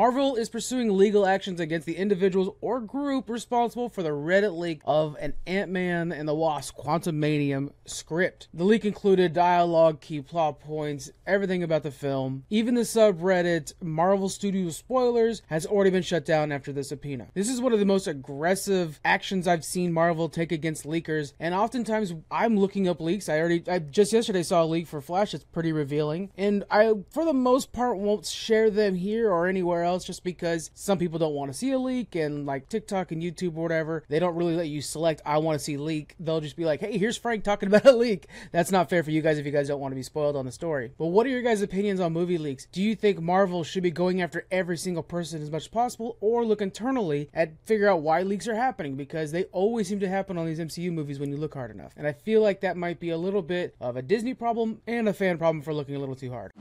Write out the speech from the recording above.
Marvel is pursuing legal actions against the individuals or group responsible for the Reddit leak of an Ant-Man and the Wasp Quantumania script. The leak included dialogue, key plot points, everything about the film. Even the subreddit Marvel Studios spoilers has already been shut down after the subpoena. This is one of the most aggressive actions I've seen Marvel take against leakers, and oftentimes I'm looking up leaks. I already I just yesterday saw a leak for Flash. It's pretty revealing, and I for the most part won't share them here or anywhere else just because some people don't want to see a leak and like TikTok and YouTube or whatever, they don't really let you select I want to see leak. They'll just be like, "Hey, here's Frank talking about a leak." That's not fair for you guys if you guys don't want to be spoiled on the story. But what are your guys' opinions on movie leaks? Do you think Marvel should be going after every single person as much as possible or look internally at figure out why leaks are happening because they always seem to happen on these MCU movies when you look hard enough. And I feel like that might be a little bit of a Disney problem and a fan problem for looking a little too hard.